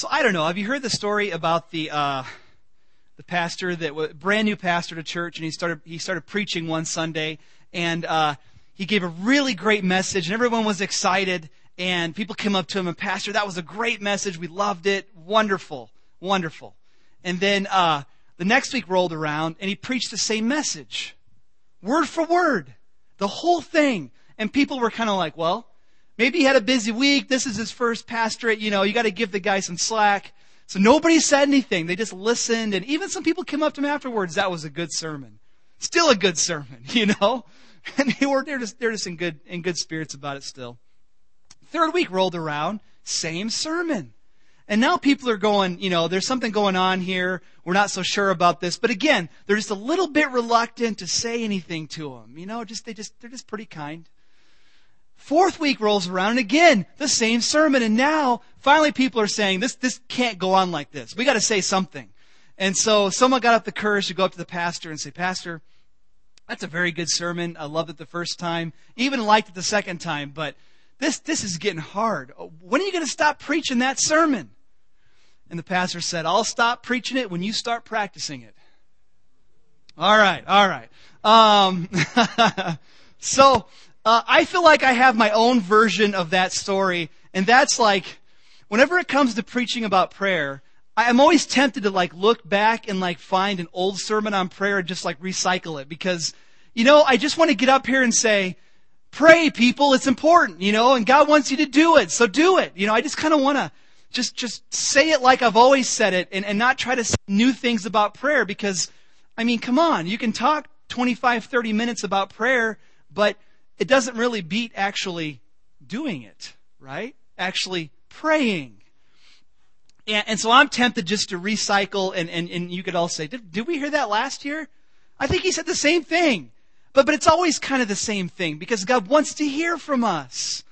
So I don't know. Have you heard the story about the uh, the pastor that was brand new pastor to church, and he started he started preaching one Sunday, and uh, he gave a really great message, and everyone was excited, and people came up to him and Pastor, that was a great message. We loved it. Wonderful, wonderful. And then uh, the next week rolled around, and he preached the same message, word for word, the whole thing, and people were kind of like, well. Maybe he had a busy week. This is his first pastorate. You know, you got to give the guy some slack. So nobody said anything. They just listened. And even some people came up to him afterwards. That was a good sermon. Still a good sermon, you know? And they were, they're just, they're just in good, in good spirits about it still. Third week rolled around. Same sermon. And now people are going, you know, there's something going on here. We're not so sure about this. But again, they're just a little bit reluctant to say anything to him. You know, just, they just, they're just pretty kind. Fourth week rolls around and again, the same sermon. And now, finally people are saying, this, this can't go on like this. We gotta say something. And so someone got up the courage to go up to the pastor and say, Pastor, that's a very good sermon. I loved it the first time. Even liked it the second time, but this, this is getting hard. When are you going to stop preaching that sermon? And the pastor said, I'll stop preaching it when you start practicing it. All right, all right. Um, so, uh, I feel like I have my own version of that story, and that's like, whenever it comes to preaching about prayer, I'm always tempted to like look back and like find an old sermon on prayer and just like recycle it because, you know, I just want to get up here and say, pray people, it's important, you know, and God wants you to do it, so do it. You know, I just kind of want to just, just say it like I've always said it and, and not try to say new things about prayer because, I mean, come on, you can talk 25, 30 minutes about prayer, but it doesn't really beat actually doing it, right? Actually praying. And, and so I'm tempted just to recycle, and, and, and you could all say, did, did we hear that last year? I think he said the same thing. But, but it's always kind of the same thing because God wants to hear from us.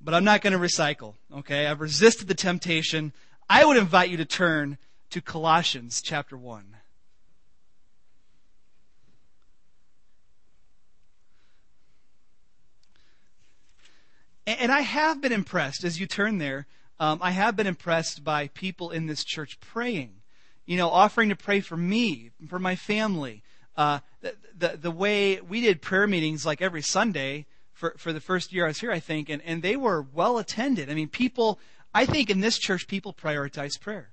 But I'm not going to recycle, okay? I've resisted the temptation. I would invite you to turn to Colossians chapter 1. And I have been impressed as you turn there. Um, I have been impressed by people in this church praying, you know, offering to pray for me, for my family. Uh, the, the, the way we did prayer meetings like every Sunday for, for the first year I was here, I think, and, and they were well attended. I mean, people, I think in this church, people prioritize prayer.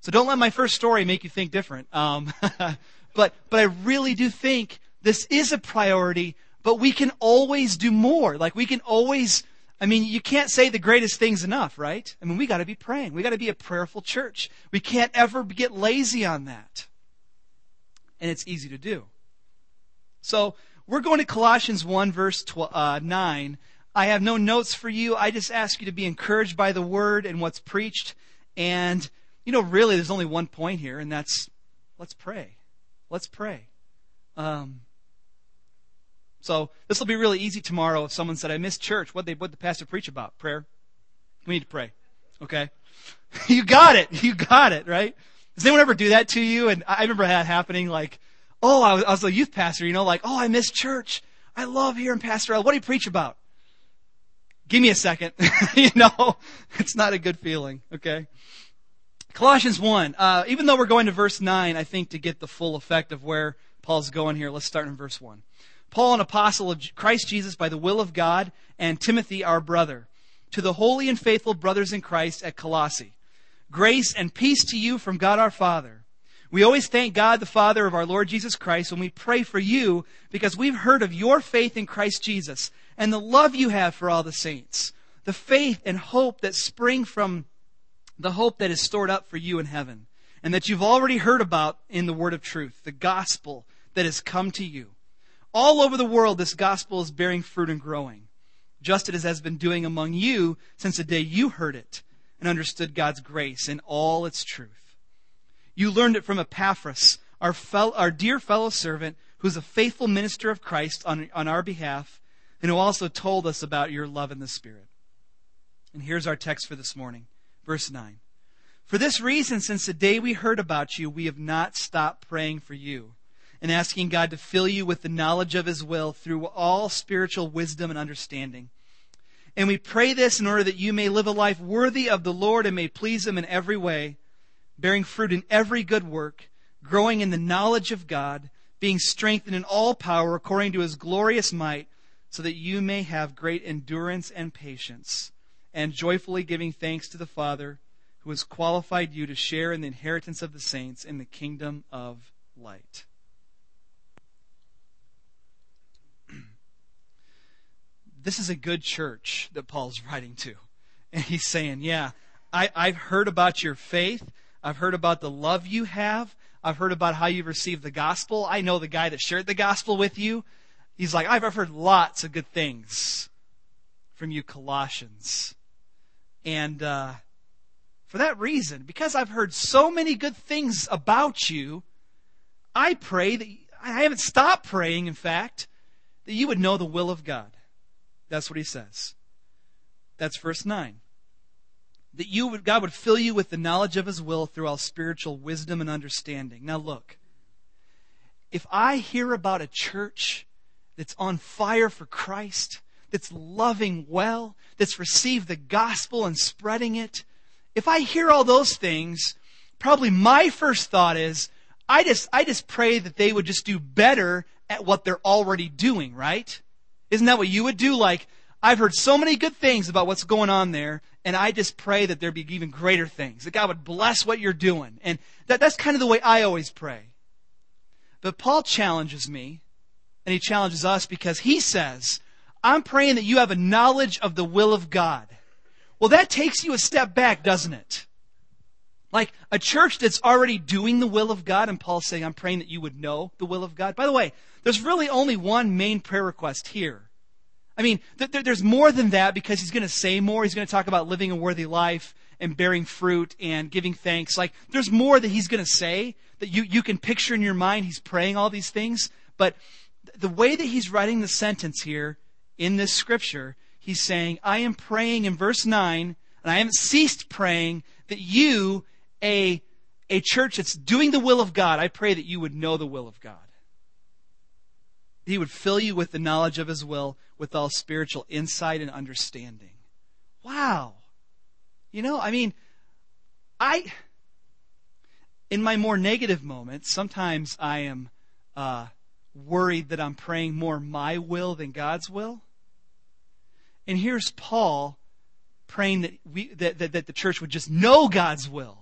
So don't let my first story make you think different. Um, but, but I really do think this is a priority but we can always do more. Like we can always, I mean, you can't say the greatest things enough, right? I mean, we got to be praying. We got to be a prayerful church. We can't ever get lazy on that. And it's easy to do. So we're going to Colossians 1 verse 12, uh, 9. I have no notes for you. I just ask you to be encouraged by the word and what's preached. And, you know, really, there's only one point here, and that's let's pray. Let's pray. Um, so this will be really easy tomorrow if someone said, I missed church. What what the pastor preach about? Prayer. We need to pray. Okay? you got it. You got it, right? Does anyone ever do that to you? And I remember that happening like, oh, I was, I was a youth pastor, you know, like, oh, I missed church. I love hearing Pastor L. What do you preach about? Give me a second. you know, it's not a good feeling, okay? Colossians 1. Uh, even though we're going to verse 9, I think to get the full effect of where Paul's going here, let's start in verse 1. Paul, an apostle of Christ Jesus by the will of God, and Timothy, our brother, to the holy and faithful brothers in Christ at Colossae. Grace and peace to you from God our Father. We always thank God, the Father of our Lord Jesus Christ, when we pray for you because we've heard of your faith in Christ Jesus and the love you have for all the saints, the faith and hope that spring from the hope that is stored up for you in heaven, and that you've already heard about in the word of truth, the gospel that has come to you. All over the world, this gospel is bearing fruit and growing, just as it has been doing among you since the day you heard it and understood God's grace in all its truth. You learned it from Epaphras, our, our dear fellow servant, who's a faithful minister of Christ on, on our behalf, and who also told us about your love in the Spirit. And here's our text for this morning, verse 9. For this reason, since the day we heard about you, we have not stopped praying for you and asking God to fill you with the knowledge of His will through all spiritual wisdom and understanding, And we pray this in order that you may live a life worthy of the Lord and may please Him in every way, bearing fruit in every good work, growing in the knowledge of God, being strengthened in all power according to His glorious might, so that you may have great endurance and patience, and joyfully giving thanks to the Father who has qualified you to share in the inheritance of the saints in the kingdom of light. This is a good church that Paul's writing to. And he's saying, Yeah, I, I've heard about your faith. I've heard about the love you have. I've heard about how you've received the gospel. I know the guy that shared the gospel with you. He's like, I've heard lots of good things from you, Colossians. And uh, for that reason, because I've heard so many good things about you, I pray that I haven't stopped praying, in fact, that you would know the will of God. That's what he says. That's verse 9. That you would, God would fill you with the knowledge of his will through all spiritual wisdom and understanding. Now look, if I hear about a church that's on fire for Christ, that's loving well, that's received the gospel and spreading it, if I hear all those things, probably my first thought is, I just, I just pray that they would just do better at what they're already doing, right? Isn't that what you would do? Like, I've heard so many good things about what's going on there, and I just pray that there be even greater things, that God would bless what you're doing. And that, that's kind of the way I always pray. But Paul challenges me, and he challenges us because he says, I'm praying that you have a knowledge of the will of God. Well, that takes you a step back, doesn't it? Like a church that's already doing the will of God, and Paul's saying, I'm praying that you would know the will of God. By the way, there's really only one main prayer request here. I mean, th- th- there's more than that because he's going to say more. He's going to talk about living a worthy life and bearing fruit and giving thanks. Like, there's more that he's going to say that you, you can picture in your mind. He's praying all these things. But the way that he's writing the sentence here in this scripture, he's saying, I am praying in verse 9, and I haven't ceased praying that you, a, a church that's doing the will of God, I pray that you would know the will of God. He would fill you with the knowledge of His will, with all spiritual insight and understanding. Wow. You know, I mean, I, in my more negative moments, sometimes I am uh, worried that I'm praying more my will than God's will. And here's Paul praying that, we, that, that, that the church would just know God's will.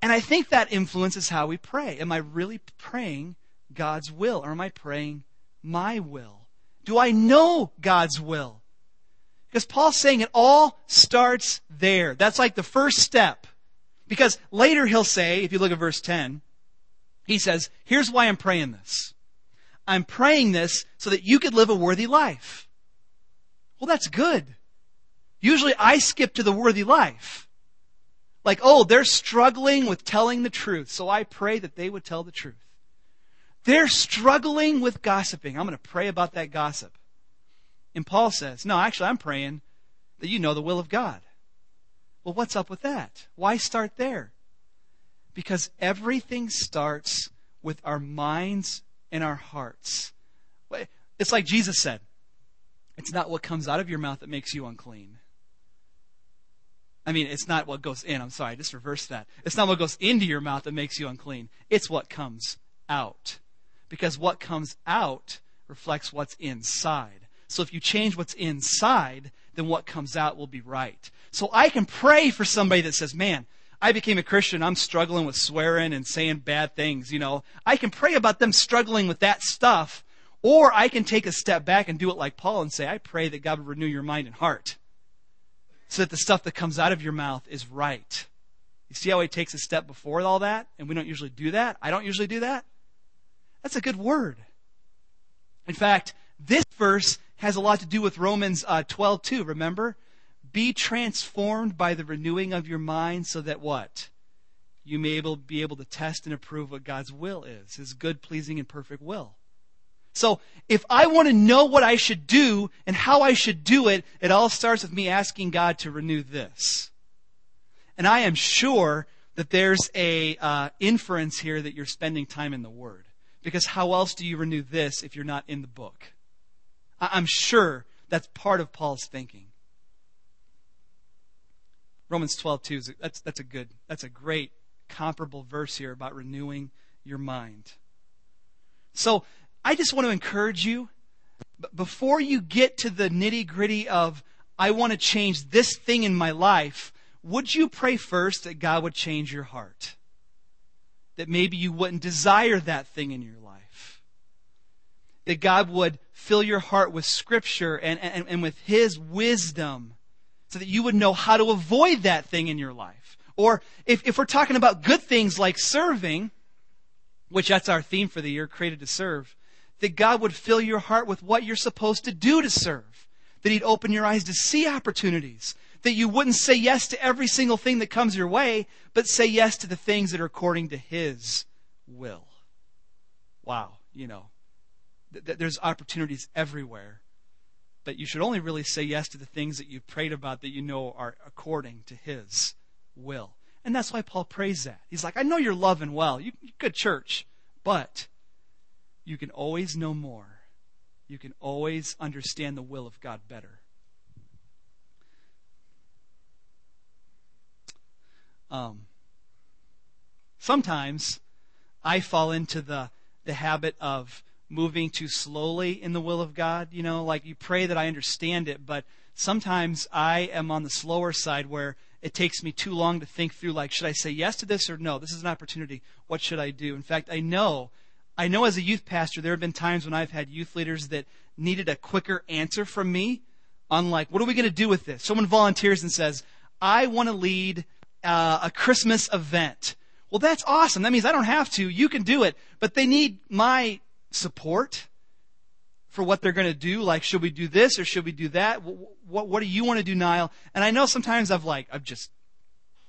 And I think that influences how we pray. Am I really praying God's will or am I praying my will? Do I know God's will? Because Paul's saying it all starts there. That's like the first step. Because later he'll say, if you look at verse 10, he says, Here's why I'm praying this. I'm praying this so that you could live a worthy life. Well, that's good. Usually I skip to the worthy life. Like, oh, they're struggling with telling the truth, so I pray that they would tell the truth. They're struggling with gossiping. I'm going to pray about that gossip. And Paul says, no, actually, I'm praying that you know the will of God. Well, what's up with that? Why start there? Because everything starts with our minds and our hearts. It's like Jesus said it's not what comes out of your mouth that makes you unclean. I mean, it's not what goes in. I'm sorry, I just reversed that. It's not what goes into your mouth that makes you unclean. It's what comes out. Because what comes out reflects what's inside. So if you change what's inside, then what comes out will be right. So I can pray for somebody that says, man, I became a Christian. I'm struggling with swearing and saying bad things, you know. I can pray about them struggling with that stuff. Or I can take a step back and do it like Paul and say, I pray that God would renew your mind and heart so that the stuff that comes out of your mouth is right. You see how he takes a step before all that? And we don't usually do that? I don't usually do that? That's a good word. In fact, this verse has a lot to do with Romans uh, 12 too, remember? Be transformed by the renewing of your mind so that what? You may able, be able to test and approve what God's will is, his good, pleasing, and perfect will. So if I want to know what I should do and how I should do it, it all starts with me asking God to renew this. And I am sure that there's a uh, inference here that you're spending time in the Word. Because how else do you renew this if you're not in the book? I'm sure that's part of Paul's thinking. Romans 12, 2, that's, that's a good, that's a great comparable verse here about renewing your mind. So I just want to encourage you, before you get to the nitty gritty of, I want to change this thing in my life, would you pray first that God would change your heart? That maybe you wouldn't desire that thing in your life. That God would fill your heart with Scripture and, and, and with His wisdom so that you would know how to avoid that thing in your life. Or if, if we're talking about good things like serving, which that's our theme for the year, created to serve, that God would fill your heart with what you're supposed to do to serve. That He'd open your eyes to see opportunities. That you wouldn't say yes to every single thing that comes your way, but say yes to the things that are according to His will. Wow, you know, th- there's opportunities everywhere but you should only really say yes to the things that you've prayed about that you know are according to His will. And that's why Paul prays that. He's like, I know you're loving well. You, good church, but you can always know more. You can always understand the will of God better. Um, sometimes I fall into the, the habit of moving too slowly in the will of God. You know, like you pray that I understand it, but sometimes I am on the slower side where it takes me too long to think through like should I say yes to this or no? This is an opportunity. What should I do? In fact, I know I know as a youth pastor there have been times when I've had youth leaders that needed a quicker answer from me on like what are we going to do with this? Someone volunteers and says, "I want to lead uh, a Christmas event." Well, that's awesome. That means I don't have to. You can do it. But they need my support for what they're going to do. Like, should we do this or should we do that? What, what, what do you want to do, Niall? And I know sometimes I've like, I've just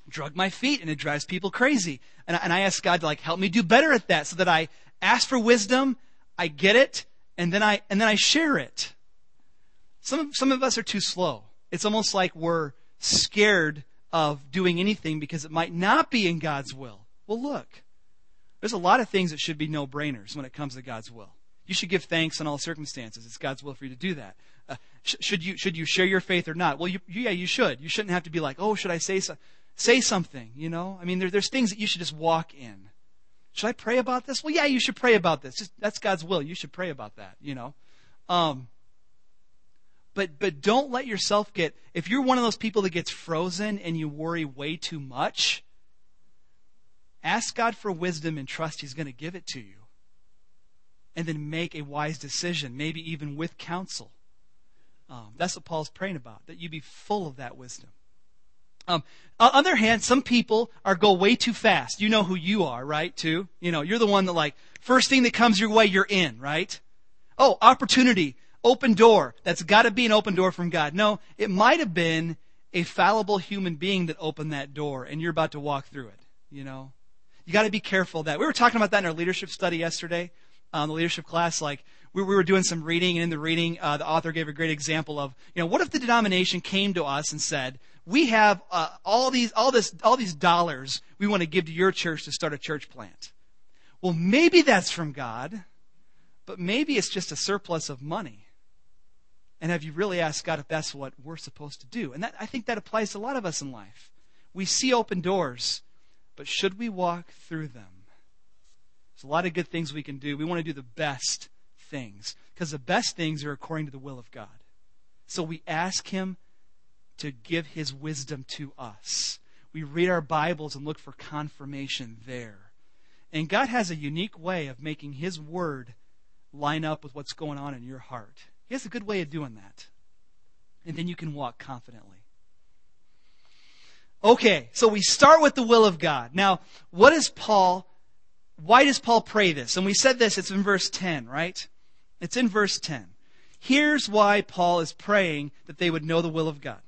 drug my feet and it drives people crazy. And, and I ask God to like help me do better at that so that I ask for wisdom, I get it, and then I, and then I share it. Some, some of us are too slow. It's almost like we're scared of doing anything because it might not be in God's will. Well, look, there's a lot of things that should be no brainers when it comes to God's will. You should give thanks in all circumstances. It's God's will for you to do that. Uh, sh- should you should you share your faith or not? Well, you, yeah, you should. You shouldn't have to be like, oh, should I say so- say something? You know, I mean, there, there's things that you should just walk in. Should I pray about this? Well, yeah, you should pray about this. Just, that's God's will. You should pray about that. You know, um, but but don't let yourself get. If you're one of those people that gets frozen and you worry way too much, Ask God for wisdom and trust He's going to give it to you. And then make a wise decision, maybe even with counsel. Um, that's what Paul's praying about, that you be full of that wisdom. Um, on the other hand, some people are go way too fast. You know who you are, right? Too. You know, you're the one that like first thing that comes your way, you're in, right? Oh, opportunity, open door. That's got to be an open door from God. No, it might have been a fallible human being that opened that door, and you're about to walk through it. You know, you got to be careful that we were talking about that in our leadership study yesterday, um, the leadership class. Like we, we, were doing some reading, and in the reading, uh, the author gave a great example of, you know, what if the denomination came to us and said, "We have uh, all these, all this, all these dollars we want to give to your church to start a church plant." Well, maybe that's from God, but maybe it's just a surplus of money. And have you really asked God if that's what we're supposed to do? And that, I think that applies to a lot of us in life. We see open doors but should we walk through them? There's a lot of good things we can do. We want to do the best things because the best things are according to the will of God. So we ask Him to give His wisdom to us. We read our Bibles and look for confirmation there. And God has a unique way of making His Word line up with what's going on in your heart. He has a good way of doing that. And then you can walk confidently. Okay, so we start with the will of God. Now, what is Paul, why does Paul pray this? And we said this, it's in verse 10, right? It's in verse 10. Here's why Paul is praying that they would know the will of God.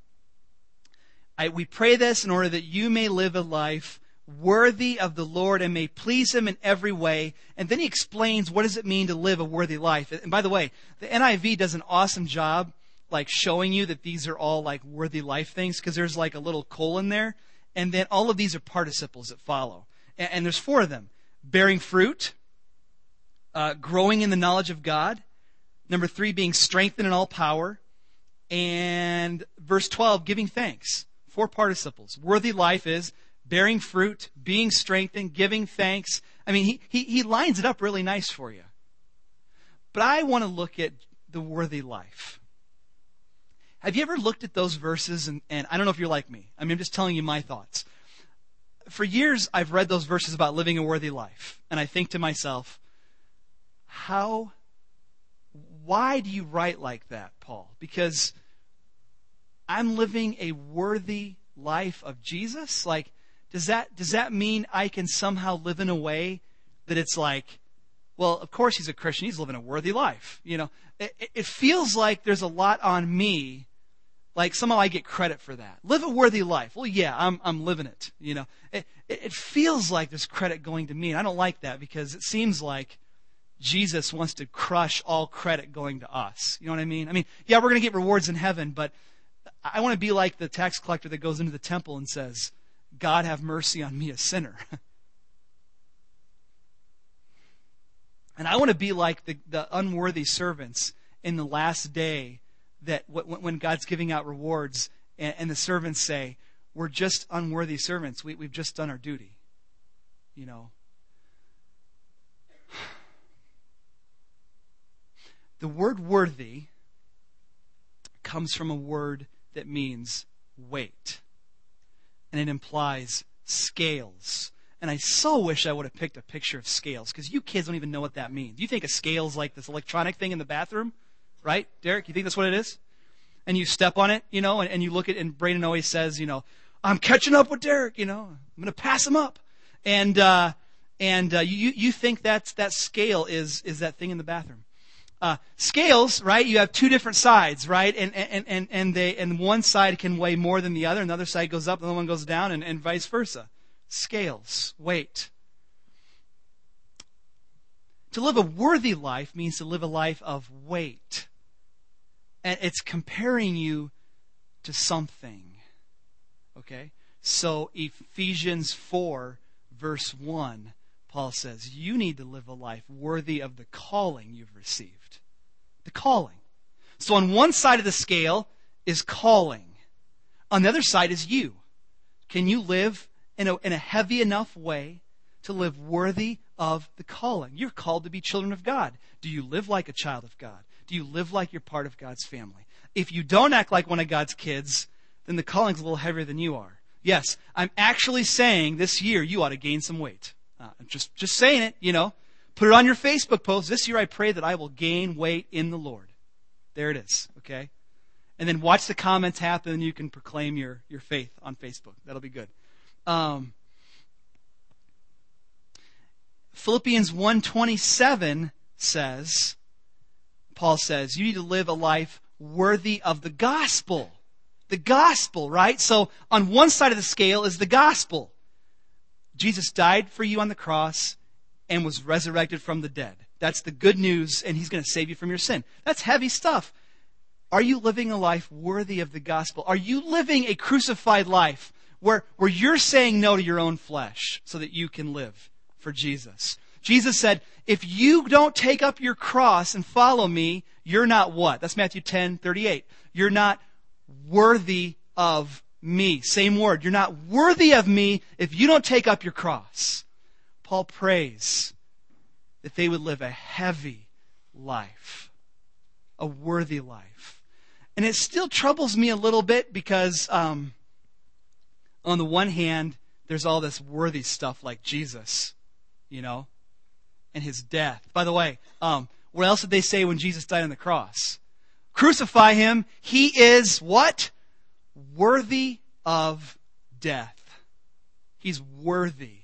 I, we pray this in order that you may live a life worthy of the Lord and may please Him in every way. And then he explains what does it mean to live a worthy life. And by the way, the NIV does an awesome job like showing you that these are all like worthy life things because there's like a little colon there. And then all of these are participles that follow. And, and there's four of them bearing fruit, uh, growing in the knowledge of God. Number three, being strengthened in all power. And verse 12, giving thanks. Four participles. Worthy life is bearing fruit, being strengthened, giving thanks. I mean, he, he, he lines it up really nice for you. But I want to look at the worthy life. Have you ever looked at those verses and, and I don't know if you're like me. I mean, I'm just telling you my thoughts. For years, I've read those verses about living a worthy life. And I think to myself, how, why do you write like that, Paul? Because I'm living a worthy life of Jesus? Like, does that, does that mean I can somehow live in a way that it's like, well, of course he's a Christian. He's living a worthy life. You know, it, it feels like there's a lot on me like somehow I get credit for that. Live a worthy life. Well, yeah, I'm, I'm living it. You know, it, it feels like there's credit going to me. And I don't like that because it seems like Jesus wants to crush all credit going to us. You know what I mean? I mean, yeah, we're going to get rewards in heaven, but I want to be like the tax collector that goes into the temple and says, God have mercy on me, a sinner. and I want to be like the, the unworthy servants in the last day that when God's giving out rewards and, and the servants say, We're just unworthy servants. We, we've just done our duty. You know. The word worthy comes from a word that means weight. And it implies scales. And I so wish I would have picked a picture of scales because you kids don't even know what that means. You think a scale is like this electronic thing in the bathroom? right? Derek, you think that's what it is? And you step on it, you know, and, and you look at, and Braden always says, you know, I'm catching up with Derek, you know, I'm going to pass him up. And, uh, and uh, you, you think that's, that scale is, is that thing in the bathroom. Uh, scales, right? You have two different sides, right? And, and, and, and they, and one side can weigh more than the other, and the other side goes up, and the one goes down, and, and vice versa. Scales, weight. To live a worthy life means to live a life of weight and it's comparing you to something. Okay? So, Ephesians 4, verse 1, Paul says, You need to live a life worthy of the calling you've received. The calling. So, on one side of the scale is calling, on the other side is you. Can you live in a, in a heavy enough way to live worthy of the calling? You're called to be children of God. Do you live like a child of God? Do you live like you're part of God's family? If you don't act like one of God's kids, then the calling's a little heavier than you are. Yes, I'm actually saying this year you ought to gain some weight. Uh, I'm just, just saying it, you know. Put it on your Facebook post. This year I pray that I will gain weight in the Lord. There it is, okay? And then watch the comments happen and you can proclaim your, your faith on Facebook. That'll be good. Um, Philippians 127 says, Paul says, you need to live a life worthy of the gospel. The gospel, right? So on one side of the scale is the gospel. Jesus died for you on the cross and was resurrected from the dead. That's the good news, and he's going to save you from your sin. That's heavy stuff. Are you living a life worthy of the gospel? Are you living a crucified life where, where you're saying no to your own flesh so that you can live for Jesus? Jesus said, if you don't take up your cross and follow me, you're not what? That's Matthew 10, 38. You're not worthy of me. Same word. You're not worthy of me if you don't take up your cross. Paul prays that they would live a heavy life, a worthy life. And it still troubles me a little bit because, um, on the one hand, there's all this worthy stuff like Jesus, you know, and his death. By the way, um, what else did they say when Jesus died on the cross? Crucify him. He is what? Worthy of death. He's worthy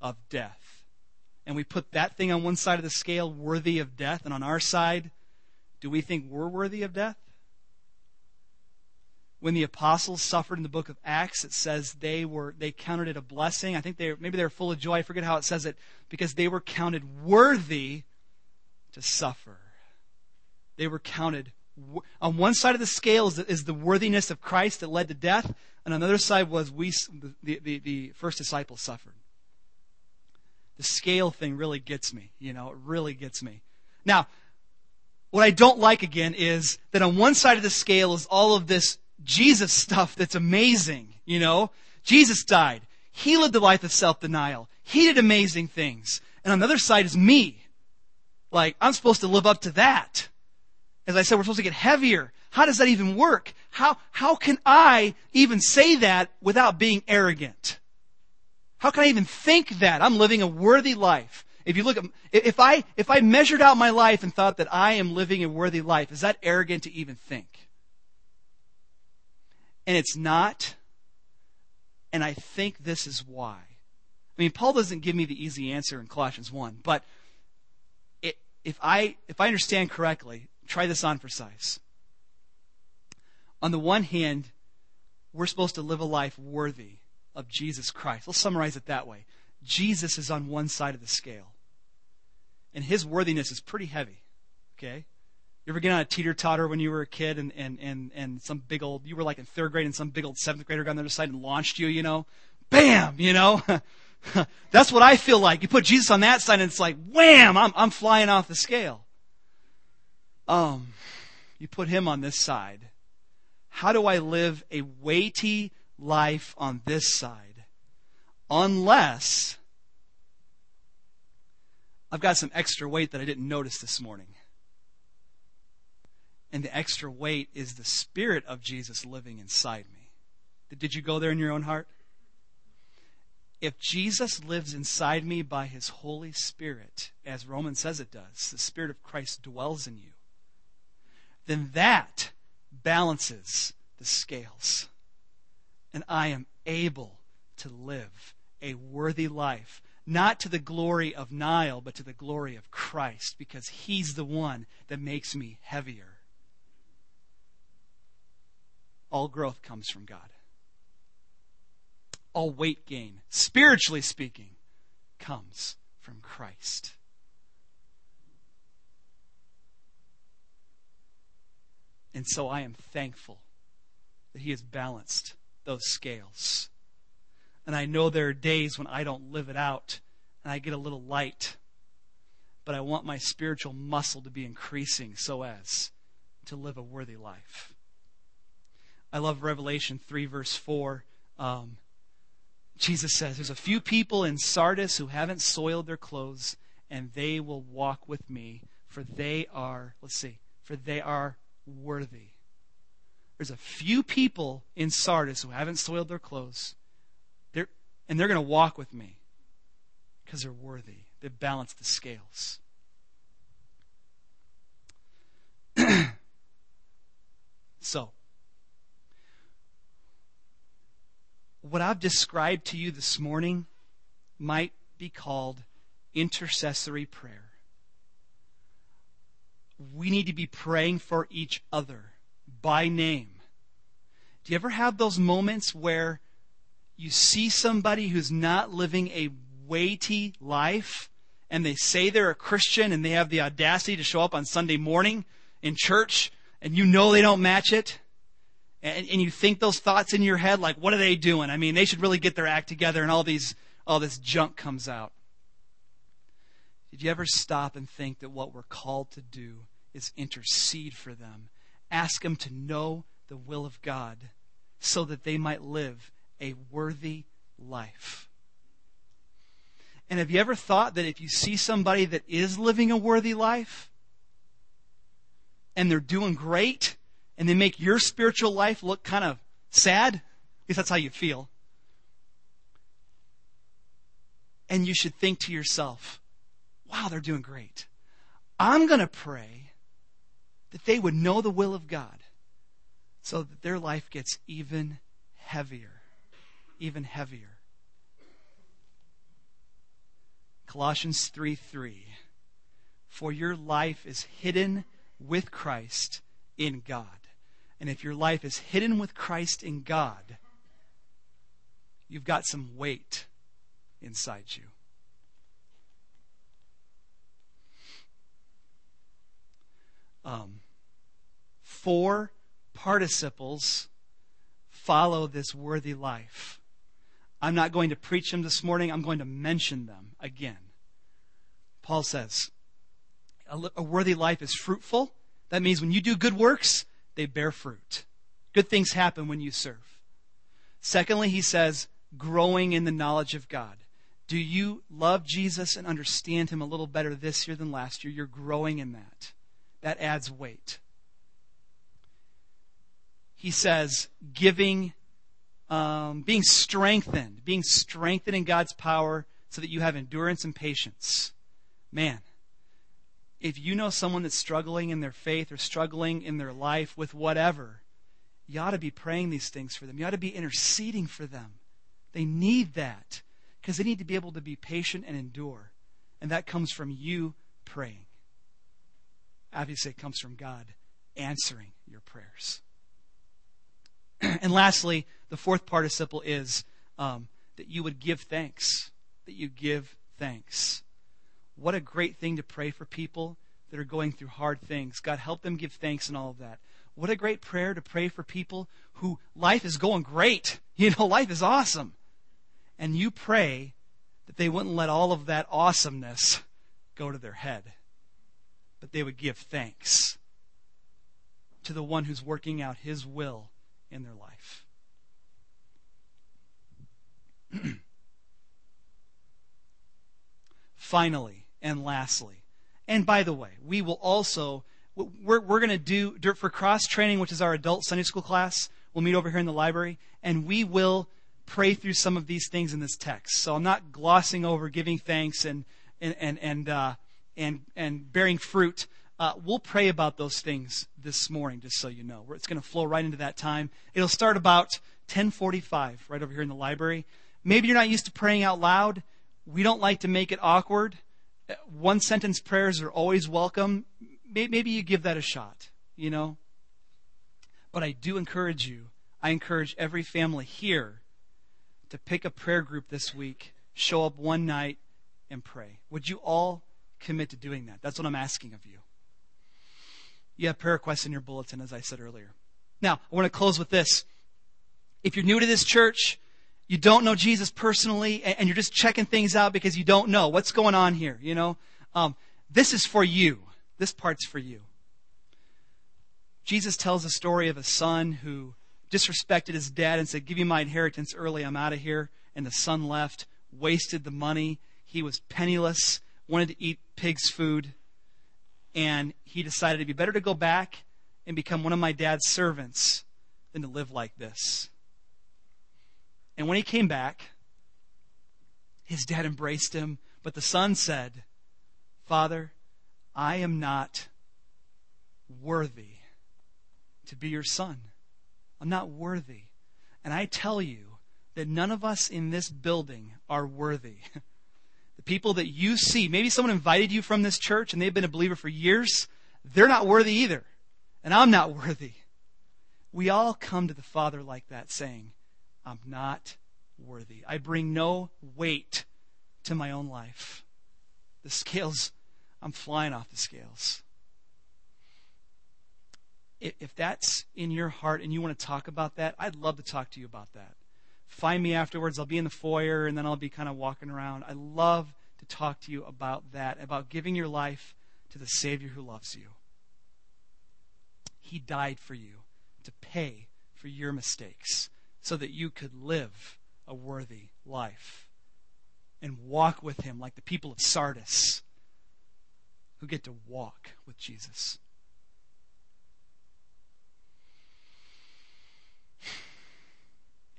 of death. And we put that thing on one side of the scale, worthy of death, and on our side, do we think we're worthy of death? when the apostles suffered in the book of Acts, it says they were they counted it a blessing. I think they maybe they were full of joy. I forget how it says it because they were counted worthy to suffer. They were counted on one side of the scale is the, is the worthiness of Christ that led to death, and on the other side was we the, the, the first disciples suffered. The scale thing really gets me, you know, it really gets me. Now, what I don't like again is that on one side of the scale is all of this Jesus stuff that's amazing, you know? Jesus died. He lived a life of self-denial. He did amazing things. And on the other side is me. Like, I'm supposed to live up to that. As I said, we're supposed to get heavier. How does that even work? How, how can I even say that without being arrogant? How can I even think that? I'm living a worthy life. If you look at, if I, if I measured out my life and thought that I am living a worthy life, is that arrogant to even think? And it's not. And I think this is why. I mean, Paul doesn't give me the easy answer in Colossians 1, but it, if I, if I understand correctly, try this on for size. On the one hand, we're supposed to live a life worthy of Jesus Christ. Let's summarize it that way. Jesus is on one side of the scale and his worthiness is pretty heavy. Okay? You ever get on a teeter totter when you were a kid and, and, and, and some big old, you were like in third grade and some big old seventh grader got on the other side and launched you, you know? Bam! You know? That's what I feel like. You put Jesus on that side and it's like, wham! I'm, I'm flying off the scale. Um, you put him on this side. How do I live a weighty life on this side? Unless I've got some extra weight that I didn't notice this morning. And the extra weight is the Spirit of Jesus living inside me. Did you go there in your own heart? If Jesus lives inside me by his Holy Spirit, as Romans says it does, the Spirit of Christ dwells in you, then that balances the scales. And I am able to live a worthy life not to the glory of Niall, but to the glory of Christ, because He's the one that makes me heavier. All growth comes from God. All weight gain, spiritually speaking, comes from Christ. And so I am thankful that He has balanced those scales and I know there are days when I don't live it out and I get a little light. But I want my spiritual muscle to be increasing so as to live a worthy life. I love Revelation 3, verse 4. Um, Jesus says, There's a few people in Sardis who haven't soiled their clothes, and they will walk with me, for they are, let's see, for they are worthy. There's a few people in Sardis who haven't soiled their clothes, and they're going to walk with me because they're worthy. They've balanced the scales. so, what I've described to you this morning might be called intercessory prayer. We need to be praying for each other by name. Do you ever have those moments where you see somebody who's not living a weighty life and they say they're a Christian and they have the audacity to show up on Sunday morning in church and you know they don't match it? And, and you think those thoughts in your head like what are they doing? I mean they should really get their act together and all these all this junk comes out did you ever stop and think that what we're called to do is intercede for them ask them to know the will of god so that they might live a worthy life. And have you ever thought that if you see somebody that is living a worthy life and they're doing great and they make your spiritual life look kind of sad? At least that's how you feel. And you should think to yourself, wow, they're doing great. I'm going to pray that they would know the will of God so that their life gets even heavier even heavier. Colossians 3 3. For your life is hidden with Christ in God. And if your life is hidden with Christ in God, you've got some weight inside you. Um, four participles follow this worthy life. I'm not going to preach them this morning. I'm going to mention them again. Paul says, a worthy life is fruitful, That means when you do good works, they bear fruit. Good things happen when you serve. Secondly, he says, growing in the knowledge of God. Do you love Jesus and understand him a little better this year than last year? You're growing in that. That adds weight. He says, giving, um, being strengthened, being strengthened in God's power so that you have endurance and patience. Man, if you know someone that's struggling in their faith or struggling in their life with whatever, you ought to be praying these things for them. You ought to be interceding for them. They need that because they need to be able to be patient and endure. And that comes from you praying. Obviously, it comes from God answering your prayers. and lastly, the fourth participle is um, that you would give thanks. That you give thanks. What a great thing to pray for people that are going through hard things. God, help them give thanks and all of that. What a great prayer to pray for people who life is going great. You know, life is awesome. And you pray that they wouldn't let all of that awesomeness go to their head, but they would give thanks to the one who's working out his will in their life. Finally, and lastly, and by the way, we will also we're, we're going to do for cross training, which is our adult Sunday school class. We'll meet over here in the library, and we will pray through some of these things in this text. So I'm not glossing over giving thanks and and and and uh, and, and bearing fruit. Uh, we'll pray about those things this morning, just so you know. It's going to flow right into that time. It'll start about 10:45, right over here in the library. Maybe you're not used to praying out loud. We don't like to make it awkward. One sentence prayers are always welcome maybe you give that a shot, you know? But I do encourage you, I encourage every family here to pick a prayer group this week, show up one night, and pray. Would you all commit to doing that? That's what I'm asking of you. You have prayer requests in your bulletin, as I said earlier. Now, I want to close with this. If you're new to this church, you don't know Jesus personally, and you're just checking things out because you don't know what's going on here, you know, um, this is for you. This part's for you. Jesus tells a story of a son who disrespected his dad and said, Give me my inheritance early, I'm out of here. And the son left, wasted the money. He was penniless, wanted to eat pig's food. And he decided it'd be better to go back and become one of my dad's servants than to live like this. And when he came back, his dad embraced him, but the son said, Father, I am not worthy to be your son. I'm not worthy. And I tell you that none of us in this building are worthy. the people that you see, maybe someone invited you from this church and they've been a believer for years, they're not worthy either. And I'm not worthy. We all come to the Father like that, saying, I'm not worthy. I bring no weight to my own life. The scales I'm flying off the scales. If that's in your heart and you want to talk about that, I'd love to talk to you about that. Find me afterwards. I'll be in the foyer and then I'll be kind of walking around. I love to talk to you about that, about giving your life to the Savior who loves you. He died for you to pay for your mistakes so that you could live a worthy life and walk with Him like the people of Sardis who get to walk with Jesus.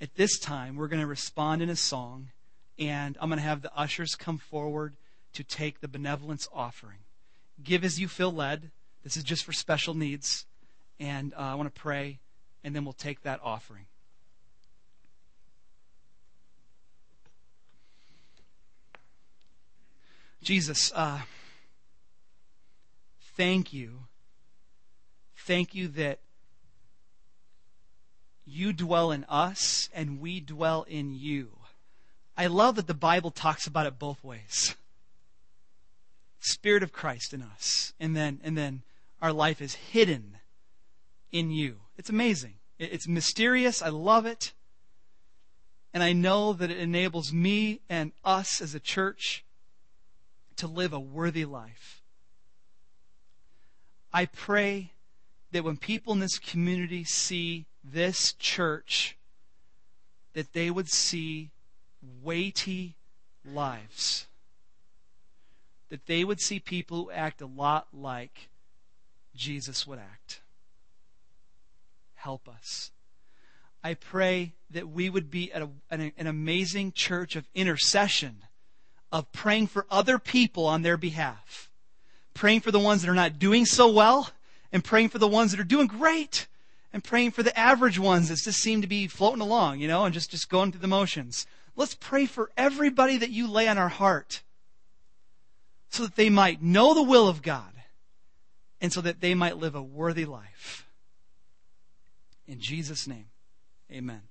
At this time, we're going to respond in a song, and I'm going to have the ushers come forward to take the benevolence offering. Give as you feel led. This is just for special needs. And uh, I want to pray, and then we'll take that offering. Jesus, uh, thank you. Thank you that you dwell in us and we dwell in you. I love that the Bible talks about it both ways. Spirit of Christ in us, and then and then our life is hidden in you. It's amazing. It's mysterious. I love it. And I know that it enables me and us as a church to live a worthy life. I pray that when people in this community see this church, that they would see weighty lives. That they would see people who act a lot like Jesus would act. Help us. I pray that we would be a, an, an amazing church of intercession, of praying for other people on their behalf, praying for the ones that are not doing so well, and praying for the ones that are doing great, and praying for the average ones that just seem to be floating along, you know, and just, just going through the motions. Let's pray for everybody that you lay on our heart so that they might know the will of God and so that they might live a worthy life. In Jesus' name, amen.